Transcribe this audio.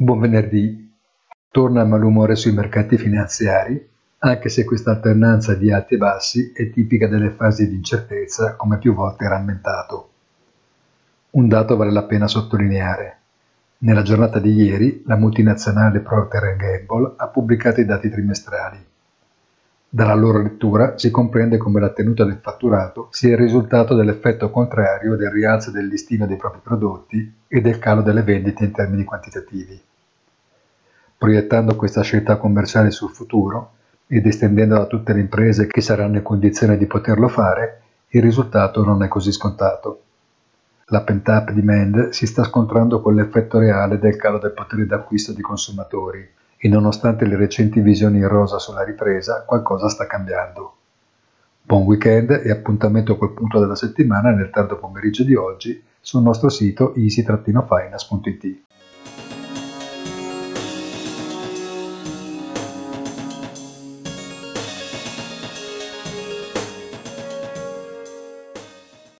Buon venerdì. Torna il malumore sui mercati finanziari, anche se questa alternanza di alti e bassi è tipica delle fasi di incertezza, come più volte rammentato. Un dato vale la pena sottolineare. Nella giornata di ieri, la multinazionale Procter Gamble ha pubblicato i dati trimestrali. Dalla loro lettura si comprende come la tenuta del fatturato sia il risultato dell'effetto contrario del rialzo del listino dei propri prodotti e del calo delle vendite in termini quantitativi. Proiettando questa scelta commerciale sul futuro ed estendendola a tutte le imprese che saranno in condizione di poterlo fare, il risultato non è così scontato. La pent-up demand si sta scontrando con l'effetto reale del calo del potere d'acquisto dei consumatori e nonostante le recenti visioni in rosa sulla ripresa, qualcosa sta cambiando. Buon weekend e appuntamento col punto della settimana nel tardo pomeriggio di oggi sul nostro sito easy-finance.it.